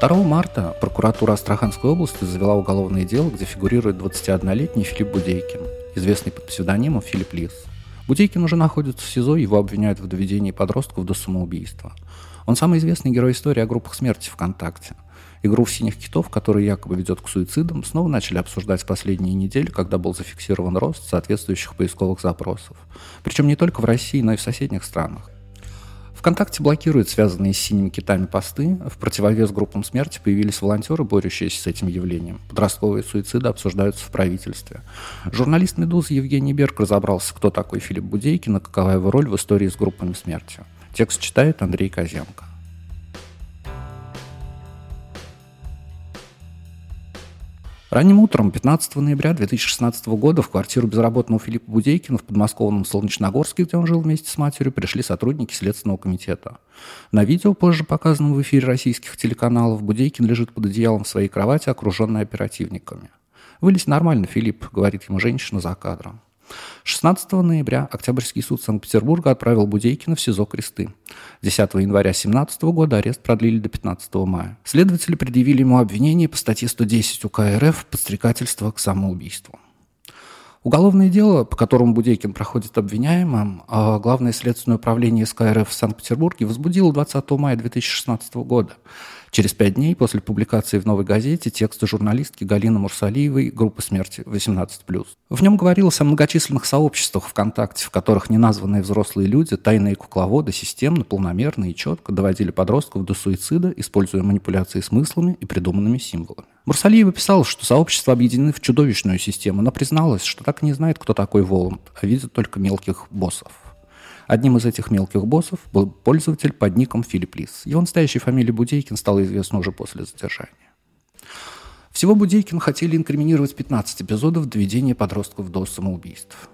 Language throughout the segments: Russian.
2 марта прокуратура Астраханской области завела уголовное дело, где фигурирует 21-летний Филипп Будейкин, известный под псевдонимом Филипп Лис. Будейкин уже находится в СИЗО, его обвиняют в доведении подростков до самоубийства. Он самый известный герой истории о группах смерти ВКонтакте. Игру в синих китов, который якобы ведет к суицидам, снова начали обсуждать в последние недели, когда был зафиксирован рост соответствующих поисковых запросов. Причем не только в России, но и в соседних странах. ВКонтакте блокирует связанные с синими китами посты. В противовес группам смерти появились волонтеры, борющиеся с этим явлением. Подростковые суициды обсуждаются в правительстве. Журналист «Медузы» Евгений Берг разобрался, кто такой Филипп Будейкин и какова его роль в истории с группами смерти. Текст читает Андрей Козенко. Ранним утром 15 ноября 2016 года в квартиру безработного Филиппа Будейкина в подмосковном Солнечногорске, где он жил вместе с матерью, пришли сотрудники Следственного комитета. На видео, позже показанном в эфире российских телеканалов, Будейкин лежит под одеялом в своей кровати, окруженный оперативниками. «Вылезь нормально, Филипп», — говорит ему женщина за кадром. 16 ноября Октябрьский суд Санкт-Петербурга отправил Будейкина в СИЗО Кресты. 10 января 2017 года арест продлили до 15 мая. Следователи предъявили ему обвинение по статье 110 УК РФ «Подстрекательство к самоубийству». Уголовное дело, по которому Будейкин проходит обвиняемым, а Главное следственное управление СК РФ в Санкт-Петербурге возбудило 20 мая 2016 года. Через пять дней после публикации в «Новой газете» текста журналистки Галины Мурсалиевой «Группа смерти 18+.» В нем говорилось о многочисленных сообществах ВКонтакте, в которых неназванные взрослые люди, тайные кукловоды, системно, полномерно и четко доводили подростков до суицида, используя манипуляции смыслами и придуманными символами. Мурсалиева писала, что сообщества объединены в чудовищную систему, но призналась, что так и не знает, кто такой Воланд, а видит только мелких боссов. Одним из этих мелких боссов был пользователь под ником Филипп Лис. Его настоящей фамилия Будейкин стала известна уже после задержания. Всего Будейкин хотели инкриминировать 15 эпизодов доведения подростков до самоубийств.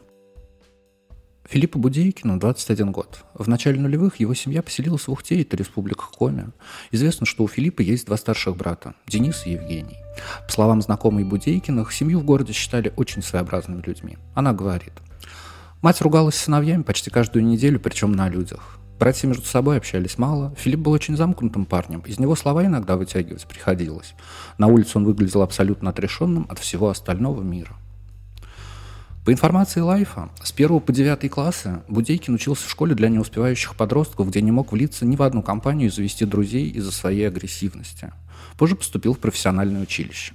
Филиппу Будейкину 21 год. В начале нулевых его семья поселилась в Ухте, это республика Коми. Известно, что у Филиппа есть два старших брата – Денис и Евгений. По словам знакомой Будейкиных, семью в городе считали очень своеобразными людьми. Она говорит – Мать ругалась с сыновьями почти каждую неделю, причем на людях. Братья между собой общались мало. Филипп был очень замкнутым парнем. Из него слова иногда вытягивать приходилось. На улице он выглядел абсолютно отрешенным от всего остального мира. По информации Лайфа, с 1 по 9 классы Будейкин учился в школе для неуспевающих подростков, где не мог влиться ни в одну компанию и завести друзей из-за своей агрессивности. Позже поступил в профессиональное училище.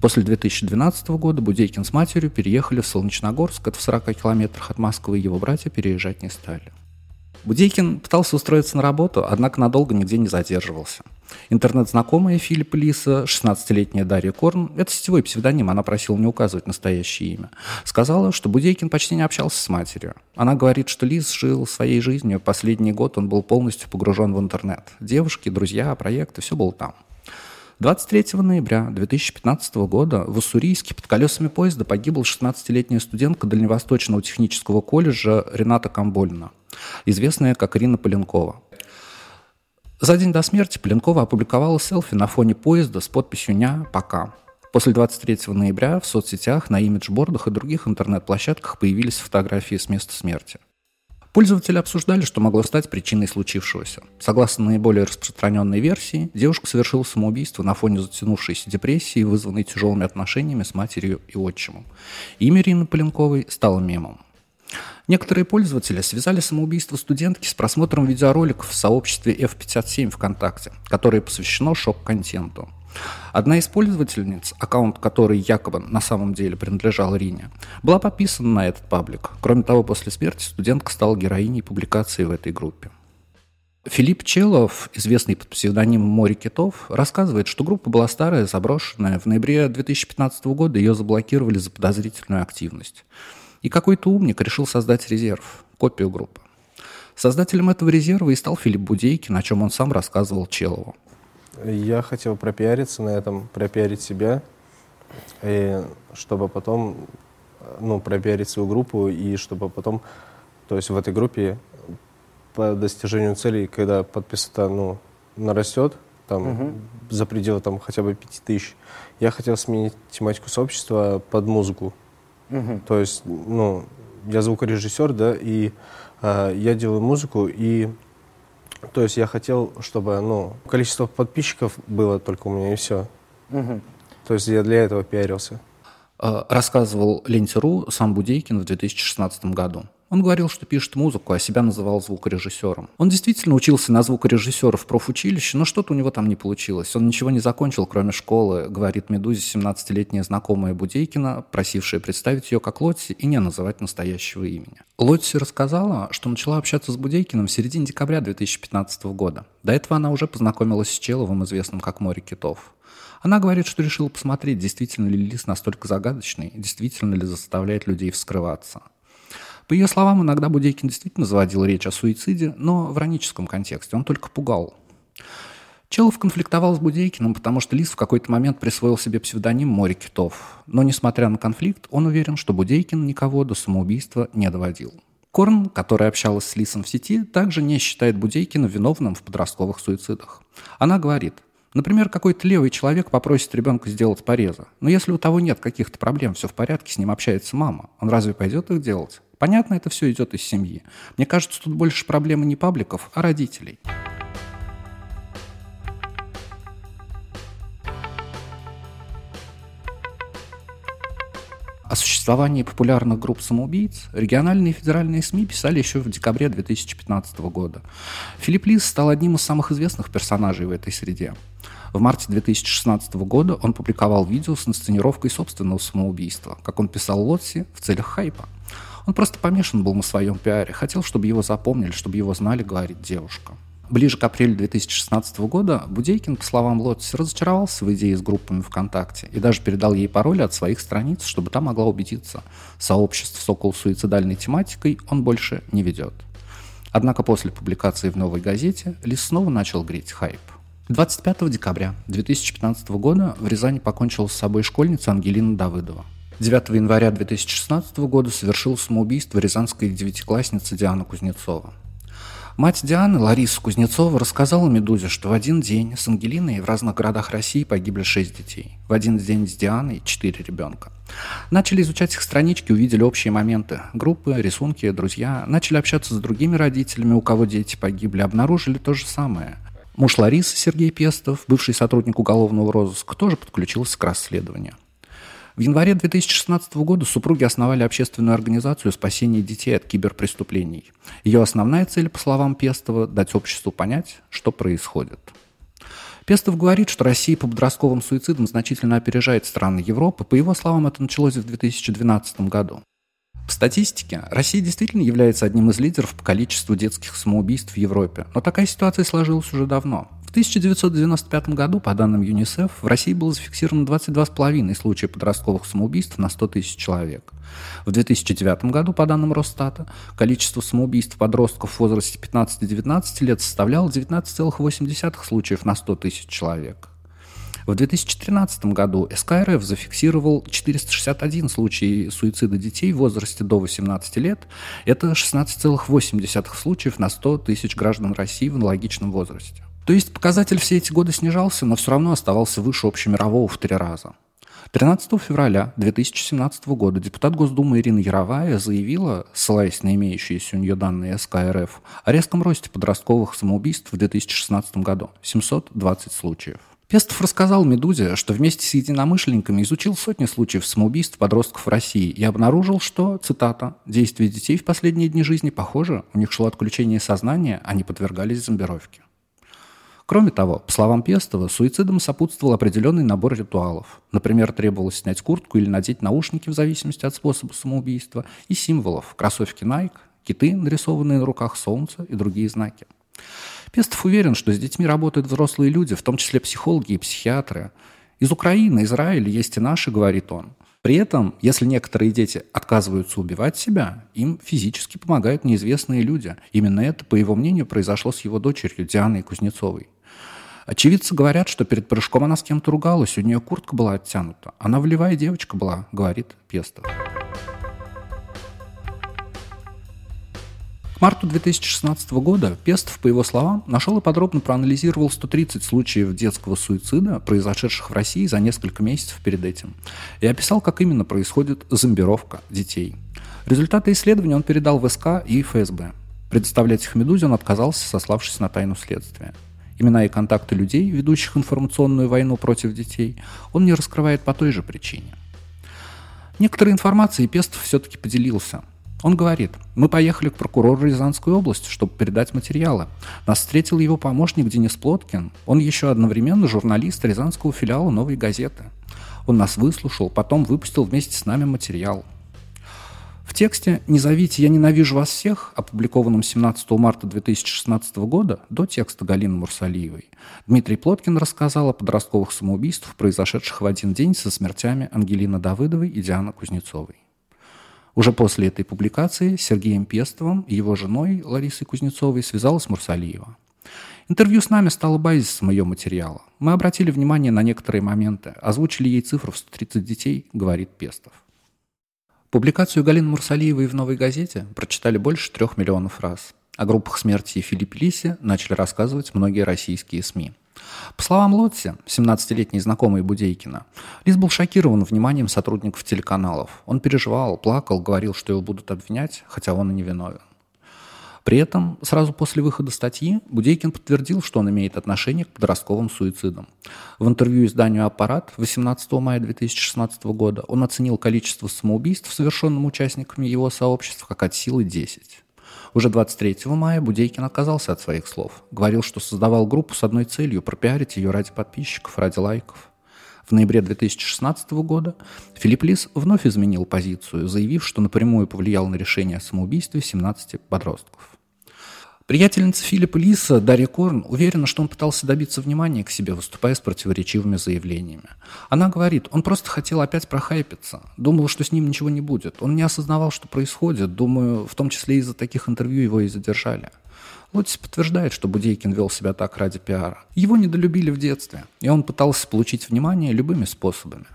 После 2012 года Будейкин с матерью переехали в Солнечногорск, это в 40 километрах от Москвы, его братья переезжать не стали. Будейкин пытался устроиться на работу, однако надолго нигде не задерживался. Интернет-знакомая Филиппа Лиса, 16-летняя Дарья Корн, это сетевой псевдоним, она просила не указывать настоящее имя, сказала, что Будейкин почти не общался с матерью. Она говорит, что Лис жил своей жизнью, последний год он был полностью погружен в интернет. Девушки, друзья, проекты, все было там. 23 ноября 2015 года в Уссурийске под колесами поезда погибла 16-летняя студентка Дальневосточного технического колледжа Рената Камбольна, известная как Ирина Поленкова. За день до смерти Поленкова опубликовала селфи на фоне поезда с подписью «Ня, пока». После 23 ноября в соцсетях, на имиджбордах и других интернет-площадках появились фотографии с места смерти – Пользователи обсуждали, что могло стать причиной случившегося. Согласно наиболее распространенной версии, девушка совершила самоубийство на фоне затянувшейся депрессии, вызванной тяжелыми отношениями с матерью и отчимом. Имя Ирины Поленковой стало мемом. Некоторые пользователи связали самоубийство студентки с просмотром видеороликов в сообществе F57 ВКонтакте, которое посвящено шок-контенту. Одна из пользовательниц, аккаунт которой якобы на самом деле принадлежал Ирине, была подписана на этот паблик. Кроме того, после смерти студентка стала героиней публикации в этой группе. Филипп Челов, известный под псевдонимом Мори Китов, рассказывает, что группа была старая, заброшенная. В ноябре 2015 года ее заблокировали за подозрительную активность. И какой-то умник решил создать резерв, копию группы. Создателем этого резерва и стал Филипп Будейкин, о чем он сам рассказывал Челову. Я хотел пропиариться на этом, пропиарить себя, и чтобы потом, ну, пропиарить свою группу, и чтобы потом, то есть в этой группе по достижению целей, когда подписано, ну, нарастет, там, угу. за пределы там хотя бы пяти тысяч, я хотел сменить тематику сообщества под музыку. Угу. То есть, ну, я звукорежиссер, да, и э, я делаю музыку, и То есть я хотел, чтобы, ну, количество подписчиков было только у меня и все. Угу. То есть я для этого пиарился. Э, рассказывал Ленте.ру сам Будейкин в 2016 году. Он говорил, что пишет музыку, а себя называл звукорежиссером. Он действительно учился на звукорежиссера в профучилище, но что-то у него там не получилось. Он ничего не закончил, кроме школы, говорит Медузе 17-летняя знакомая Будейкина, просившая представить ее как Лотси и не называть настоящего имени. Лотси рассказала, что начала общаться с Будейкиным в середине декабря 2015 года. До этого она уже познакомилась с Человым, известным как Море Китов. Она говорит, что решила посмотреть, действительно ли лис настолько загадочный, действительно ли заставляет людей вскрываться. По ее словам, иногда Будейкин действительно заводил речь о суициде, но в ироническом контексте, он только пугал. Челов конфликтовал с Будейкиным, потому что Лис в какой-то момент присвоил себе псевдоним «Море китов». Но, несмотря на конфликт, он уверен, что Будейкин никого до самоубийства не доводил. Корн, которая общалась с Лисом в сети, также не считает Будейкина виновным в подростковых суицидах. Она говорит, Например, какой-то левый человек попросит ребенка сделать порезы. Но если у того нет каких-то проблем, все в порядке, с ним общается мама, он разве пойдет их делать? Понятно, это все идет из семьи. Мне кажется, тут больше проблемы не пабликов, а родителей. О существовании популярных групп самоубийц региональные и федеральные СМИ писали еще в декабре 2015 года. Филипп Лис стал одним из самых известных персонажей в этой среде. В марте 2016 года он публиковал видео с инсценировкой собственного самоубийства, как он писал Лотси, в целях хайпа. Он просто помешан был на своем пиаре, хотел, чтобы его запомнили, чтобы его знали, говорит девушка. Ближе к апрелю 2016 года Будейкин, по словам Лотис, разочаровался в идее с группами ВКонтакте и даже передал ей пароли от своих страниц, чтобы та могла убедиться, сообществ с около суицидальной тематикой он больше не ведет. Однако после публикации в «Новой газете» Лис снова начал греть хайп. 25 декабря 2015 года в Рязани покончила с собой школьница Ангелина Давыдова. 9 января 2016 года совершила самоубийство рязанская девятиклассница Диана Кузнецова. Мать Дианы, Лариса Кузнецова, рассказала «Медузе», что в один день с Ангелиной в разных городах России погибли шесть детей. В один день с Дианой четыре ребенка. Начали изучать их странички, увидели общие моменты. Группы, рисунки, друзья. Начали общаться с другими родителями, у кого дети погибли. Обнаружили то же самое. Муж Ларисы, Сергей Пестов, бывший сотрудник уголовного розыска, тоже подключился к расследованию. В январе 2016 года супруги основали общественную организацию спасения детей от киберпреступлений. Ее основная цель, по словам Пестова, дать обществу понять, что происходит. Пестов говорит, что Россия по подростковым суицидам значительно опережает страны Европы. По его словам, это началось в 2012 году. В статистике Россия действительно является одним из лидеров по количеству детских самоубийств в Европе, но такая ситуация сложилась уже давно. В 1995 году, по данным ЮНИСЕФ, в России было зафиксировано 22,5 случая подростковых самоубийств на 100 тысяч человек. В 2009 году, по данным Росстата, количество самоубийств подростков в возрасте 15-19 лет составляло 19,8 случаев на 100 тысяч человек. В 2013 году СКРФ зафиксировал 461 случай суицида детей в возрасте до 18 лет. Это 16,8 случаев на 100 тысяч граждан России в аналогичном возрасте. То есть показатель все эти годы снижался, но все равно оставался выше общемирового в три раза. 13 февраля 2017 года депутат Госдумы Ирина Яровая заявила, ссылаясь на имеющиеся у нее данные СК РФ, о резком росте подростковых самоубийств в 2016 году – 720 случаев. Пестов рассказал «Медузе», что вместе с единомышленниками изучил сотни случаев самоубийств подростков в России и обнаружил, что, цитата, «действия детей в последние дни жизни похожи, у них шло отключение сознания, они подвергались зомбировке». Кроме того, по словам Пестова, суицидам сопутствовал определенный набор ритуалов. Например, требовалось снять куртку или надеть наушники в зависимости от способа самоубийства и символов – кроссовки Nike, киты, нарисованные на руках солнца и другие знаки. Пестов уверен, что с детьми работают взрослые люди, в том числе психологи и психиатры. Из Украины, Израиля есть и наши, говорит он. При этом, если некоторые дети отказываются убивать себя, им физически помогают неизвестные люди. Именно это, по его мнению, произошло с его дочерью Дианой Кузнецовой. Очевидцы говорят, что перед прыжком она с кем-то ругалась, у нее куртка была оттянута. Она вливая девочка была, говорит Пестов. Марту 2016 года Пестов, по его словам, нашел и подробно проанализировал 130 случаев детского суицида, произошедших в России за несколько месяцев перед этим, и описал, как именно происходит зомбировка детей. Результаты исследования он передал в СК и ФСБ. Предоставлять их «Медузе» он отказался, сославшись на тайну следствия. Имена и контакты людей, ведущих информационную войну против детей, он не раскрывает по той же причине. Некоторой информацией Пестов все-таки поделился. Он говорит, мы поехали к прокурору Рязанской области, чтобы передать материалы. Нас встретил его помощник Денис Плоткин. Он еще одновременно журналист Рязанского филиала «Новой газеты». Он нас выслушал, потом выпустил вместе с нами материал. В тексте «Не зовите, я ненавижу вас всех», опубликованном 17 марта 2016 года, до текста Галины Мурсалиевой, Дмитрий Плоткин рассказал о подростковых самоубийствах, произошедших в один день со смертями Ангелины Давыдовой и Дианы Кузнецовой. Уже после этой публикации с Сергеем Пестовым и его женой Ларисой Кузнецовой связалась Мурсалиева. Интервью с нами стало базисом ее материала. Мы обратили внимание на некоторые моменты, озвучили ей цифру в 130 детей, говорит Пестов. Публикацию Галины Мурсалиевой в «Новой газете» прочитали больше трех миллионов раз. О группах смерти и Филиппе Лисе начали рассказывать многие российские СМИ. По словам Лотси, 17-летней знакомой Будейкина, Лис был шокирован вниманием сотрудников телеканалов. Он переживал, плакал, говорил, что его будут обвинять, хотя он и не виновен. При этом сразу после выхода статьи Будейкин подтвердил, что он имеет отношение к подростковым суицидам. В интервью изданию «Аппарат» 18 мая 2016 года он оценил количество самоубийств, совершенным участниками его сообщества, как от силы 10. Уже 23 мая Будейкин отказался от своих слов. Говорил, что создавал группу с одной целью – пропиарить ее ради подписчиков, ради лайков. В ноябре 2016 года Филипп Лис вновь изменил позицию, заявив, что напрямую повлиял на решение о самоубийстве 17 подростков. Приятельница Филиппа Лиса, Дарья Корн, уверена, что он пытался добиться внимания к себе, выступая с противоречивыми заявлениями. Она говорит, он просто хотел опять прохайпиться, думал, что с ним ничего не будет. Он не осознавал, что происходит, думаю, в том числе из-за таких интервью его и задержали. Лотис подтверждает, что Будейкин вел себя так ради пиара. Его недолюбили в детстве, и он пытался получить внимание любыми способами.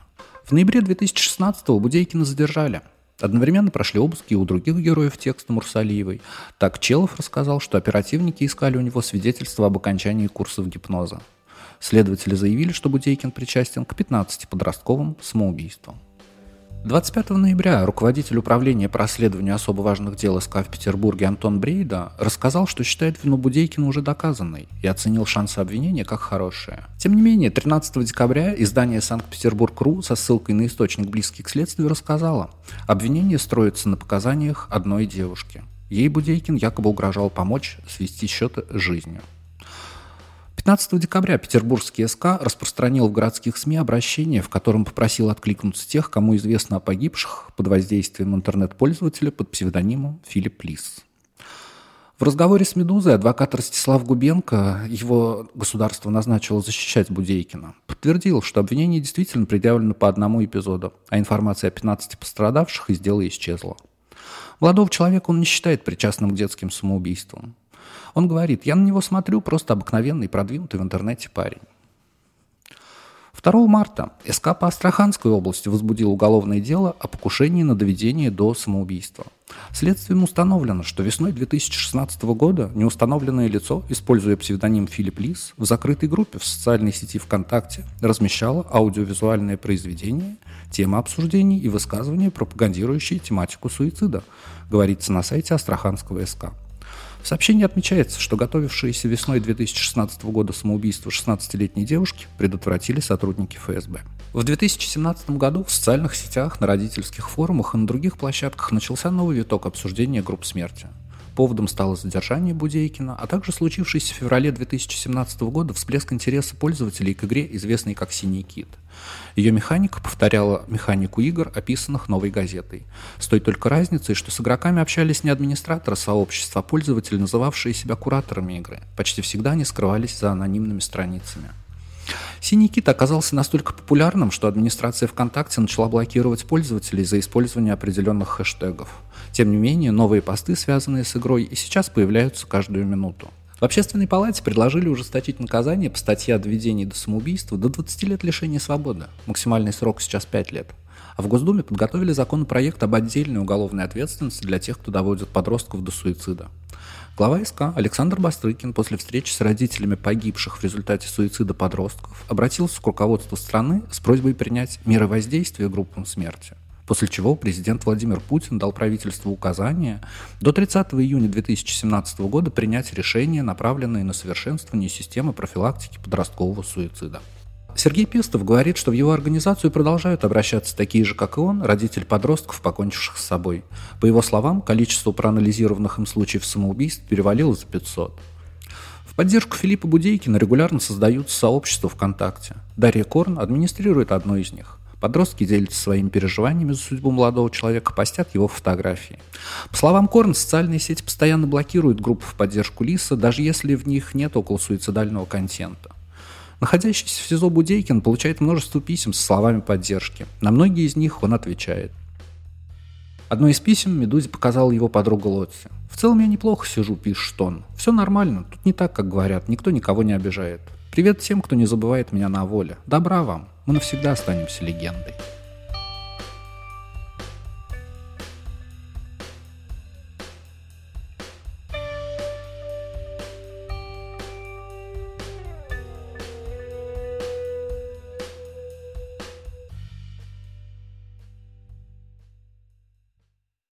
В ноябре 2016-го Будейкина задержали – Одновременно прошли обыски у других героев текста Мурсалиевой. Так Челов рассказал, что оперативники искали у него свидетельства об окончании курсов гипноза. Следователи заявили, что Будейкин причастен к 15 подростковым самоубийствам. 25 ноября руководитель управления по расследованию особо важных дел СК в Петербурге Антон Брейда рассказал, что считает вину Будейкина уже доказанной и оценил шансы обвинения как хорошие. Тем не менее, 13 декабря издание Санкт-Петербург.ру со ссылкой на источник близкий к следствию рассказало, обвинение строится на показаниях одной девушки. Ей Будейкин якобы угрожал помочь свести счеты с жизнью. 15 декабря Петербургский СК распространил в городских СМИ обращение, в котором попросил откликнуться тех, кому известно о погибших под воздействием интернет-пользователя под псевдонимом Филипп Лис. В разговоре с «Медузой» адвокат Ростислав Губенко, его государство назначило защищать Будейкина, подтвердил, что обвинение действительно предъявлено по одному эпизоду, а информация о 15 пострадавших из дела исчезла. Молодого человека он не считает причастным к детским самоубийствам. Он говорит, я на него смотрю, просто обыкновенный, продвинутый в интернете парень. 2 марта СК по Астраханской области возбудил уголовное дело о покушении на доведение до самоубийства. Следствием установлено, что весной 2016 года неустановленное лицо, используя псевдоним Филипп Лис, в закрытой группе в социальной сети ВКонтакте размещало аудиовизуальное произведение, темы обсуждений и высказывания, пропагандирующие тематику суицида, говорится на сайте Астраханского СК. В сообщении отмечается, что готовившиеся весной 2016 года самоубийство 16-летней девушки предотвратили сотрудники ФСБ. В 2017 году в социальных сетях, на родительских форумах и на других площадках начался новый виток обсуждения групп смерти. Поводом стало задержание Будейкина, а также случившийся в феврале 2017 года всплеск интереса пользователей к игре, известной как «Синий кит». Ее механика повторяла механику игр, описанных новой газетой. С той только разницей, что с игроками общались не администраторы сообщества, а пользователи, называвшие себя кураторами игры. Почти всегда они скрывались за анонимными страницами. Синий кит оказался настолько популярным, что администрация ВКонтакте начала блокировать пользователей за использование определенных хэштегов. Тем не менее, новые посты, связанные с игрой, и сейчас появляются каждую минуту. В общественной палате предложили ужесточить наказание по статье о доведении до самоубийства до 20 лет лишения свободы. Максимальный срок сейчас 5 лет. А в Госдуме подготовили законопроект об отдельной уголовной ответственности для тех, кто доводит подростков до суицида. Глава СК Александр Бастрыкин после встречи с родителями погибших в результате суицида подростков обратился к руководству страны с просьбой принять меры воздействия группам смерти. после чего президент Владимир Путин дал правительству указание до 30 июня 2017 года принять решение, направленное на совершенствование системы профилактики подросткового суицида. Сергей Пестов говорит, что в его организацию продолжают обращаться такие же, как и он, родители подростков, покончивших с собой. По его словам, количество проанализированных им случаев самоубийств перевалило за 500. В поддержку Филиппа Будейкина регулярно создаются сообщества ВКонтакте. Дарья Корн администрирует одно из них. Подростки делятся своими переживаниями за судьбу молодого человека, постят его фотографии. По словам Корн, социальные сети постоянно блокируют группы в поддержку Лиса, даже если в них нет около суицидального контента. Находящийся в СИЗО Будейкин получает множество писем со словами поддержки. На многие из них он отвечает. Одно из писем Медузе показала его подруга Лотти. «В целом я неплохо сижу», — пишет он. «Все нормально, тут не так, как говорят, никто никого не обижает. Привет всем, кто не забывает меня на воле. Добра вам, мы навсегда останемся легендой».